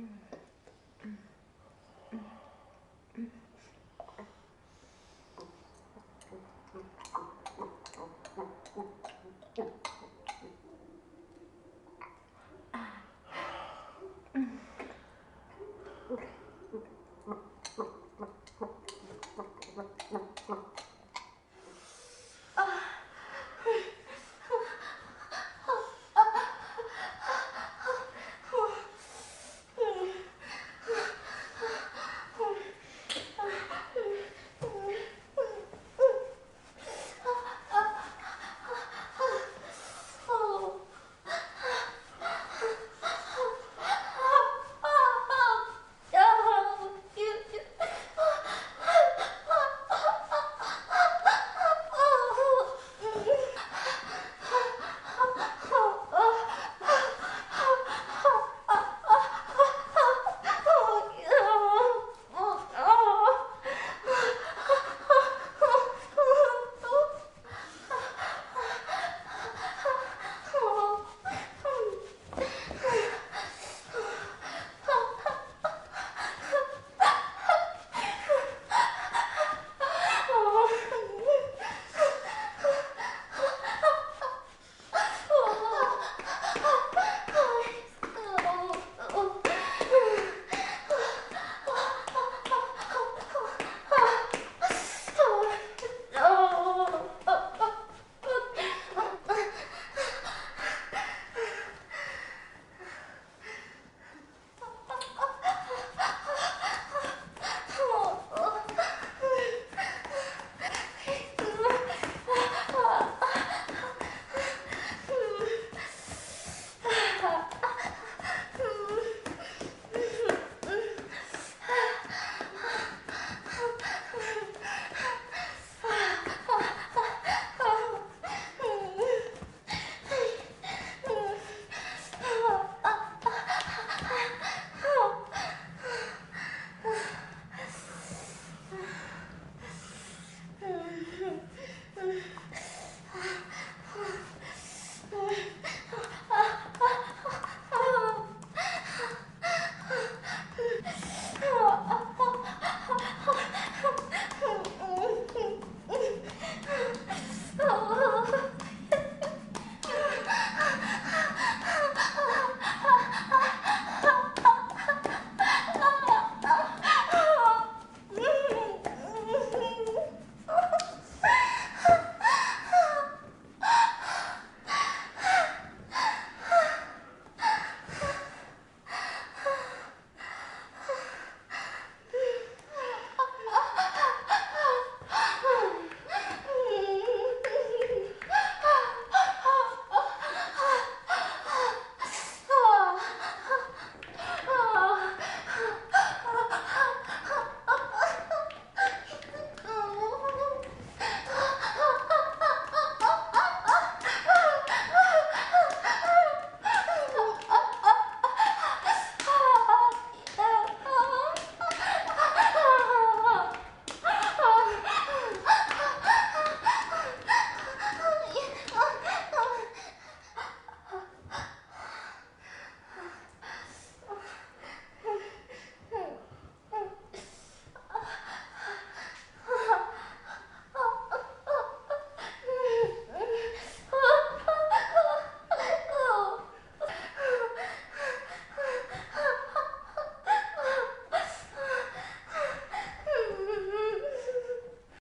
Hmm.